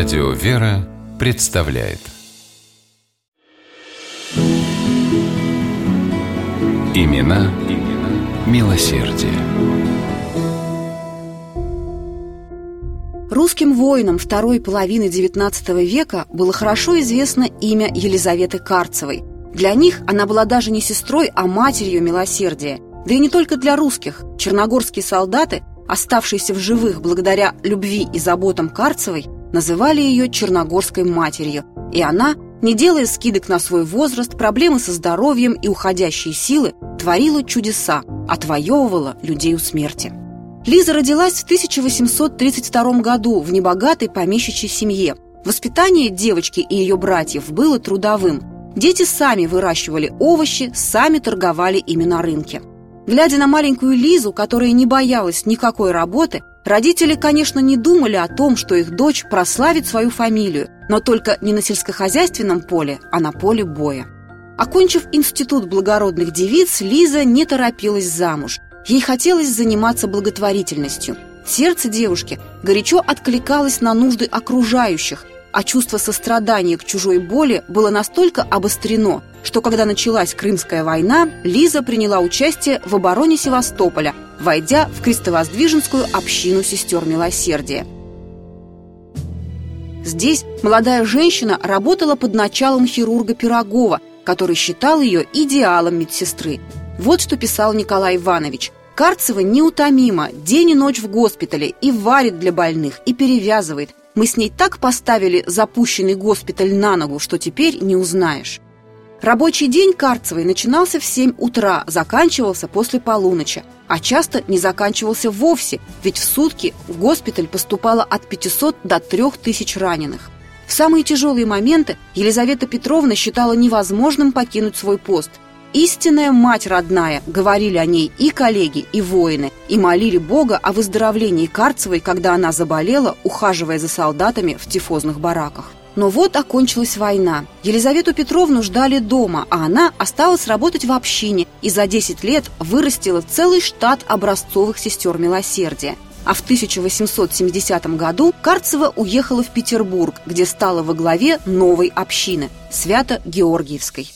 Радио «Вера» представляет Имена, имена милосердие. Русским воинам второй половины XIX века было хорошо известно имя Елизаветы Карцевой. Для них она была даже не сестрой, а матерью милосердия. Да и не только для русских. Черногорские солдаты, оставшиеся в живых благодаря любви и заботам Карцевой, называли ее Черногорской матерью. И она, не делая скидок на свой возраст, проблемы со здоровьем и уходящие силы, творила чудеса, отвоевывала людей у смерти. Лиза родилась в 1832 году в небогатой помещичьей семье. Воспитание девочки и ее братьев было трудовым. Дети сами выращивали овощи, сами торговали ими на рынке. Глядя на маленькую Лизу, которая не боялась никакой работы, родители, конечно, не думали о том, что их дочь прославит свою фамилию, но только не на сельскохозяйственном поле, а на поле боя. Окончив институт благородных девиц, Лиза не торопилась замуж. Ей хотелось заниматься благотворительностью. Сердце девушки горячо откликалось на нужды окружающих, а чувство сострадания к чужой боли было настолько обострено, что когда началась Крымская война, Лиза приняла участие в обороне Севастополя, войдя в крестовоздвиженскую общину сестер милосердия. Здесь молодая женщина работала под началом хирурга Пирогова, который считал ее идеалом медсестры. Вот что писал Николай Иванович. Карцева неутомима, день и ночь в госпитале, и варит для больных, и перевязывает. Мы с ней так поставили запущенный госпиталь на ногу, что теперь не узнаешь. Рабочий день Карцевой начинался в 7 утра, заканчивался после полуночи, а часто не заканчивался вовсе, ведь в сутки в госпиталь поступало от 500 до 3000 раненых. В самые тяжелые моменты Елизавета Петровна считала невозможным покинуть свой пост. «Истинная мать родная», — говорили о ней и коллеги, и воины, и молили Бога о выздоровлении Карцевой, когда она заболела, ухаживая за солдатами в тифозных бараках. Но вот окончилась война. Елизавету Петровну ждали дома, а она осталась работать в общине и за 10 лет вырастила целый штат образцовых сестер милосердия. А в 1870 году Карцева уехала в Петербург, где стала во главе новой общины – Свято-Георгиевской.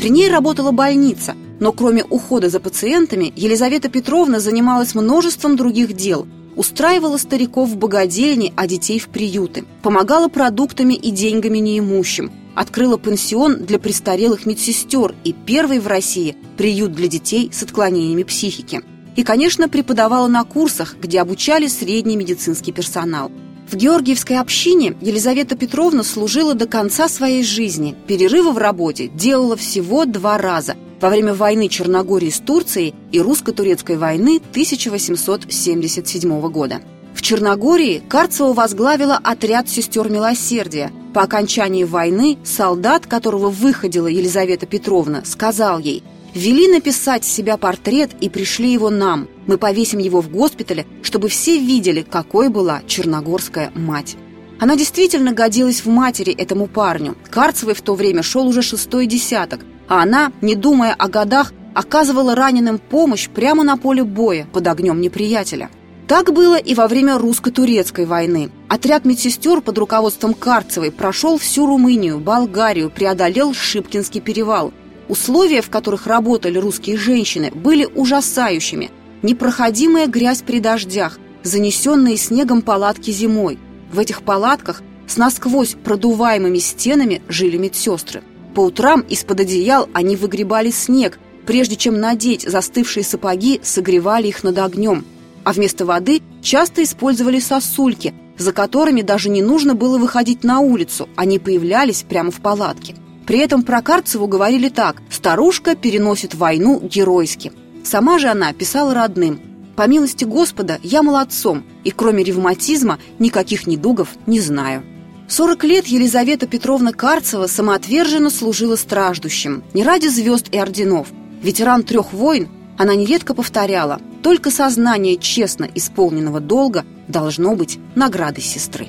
При ней работала больница, но кроме ухода за пациентами, Елизавета Петровна занималась множеством других дел – устраивала стариков в богадельни, а детей в приюты, помогала продуктами и деньгами неимущим, открыла пансион для престарелых медсестер и первый в России приют для детей с отклонениями психики. И, конечно, преподавала на курсах, где обучали средний медицинский персонал. В Георгиевской общине Елизавета Петровна служила до конца своей жизни. Перерывы в работе делала всего два раза – во время войны Черногории с Турцией и русско-турецкой войны 1877 года. В Черногории Карцева возглавила отряд сестер милосердия. По окончании войны солдат, которого выходила Елизавета Петровна, сказал ей «Вели написать себя портрет и пришли его нам. Мы повесим его в госпитале, чтобы все видели, какой была черногорская мать». Она действительно годилась в матери этому парню. Карцевой в то время шел уже шестой десяток, а она, не думая о годах, оказывала раненым помощь прямо на поле боя под огнем неприятеля. Так было и во время русско-турецкой войны. Отряд медсестер под руководством Карцевой прошел всю Румынию, Болгарию, преодолел Шипкинский перевал. Условия, в которых работали русские женщины, были ужасающими. Непроходимая грязь при дождях, занесенные снегом палатки зимой – в этих палатках с насквозь продуваемыми стенами жили медсестры. По утрам из-под одеял они выгребали снег, прежде чем надеть застывшие сапоги, согревали их над огнем. А вместо воды часто использовали сосульки, за которыми даже не нужно было выходить на улицу, они появлялись прямо в палатке. При этом про Карцеву говорили так «старушка переносит войну геройски». Сама же она писала родным по милости Господа, я молодцом, и кроме ревматизма никаких недугов не знаю. 40 лет Елизавета Петровна Карцева самоотверженно служила страждущим, не ради звезд и орденов. Ветеран трех войн, она нередко повторяла, только сознание честно исполненного долга должно быть наградой сестры.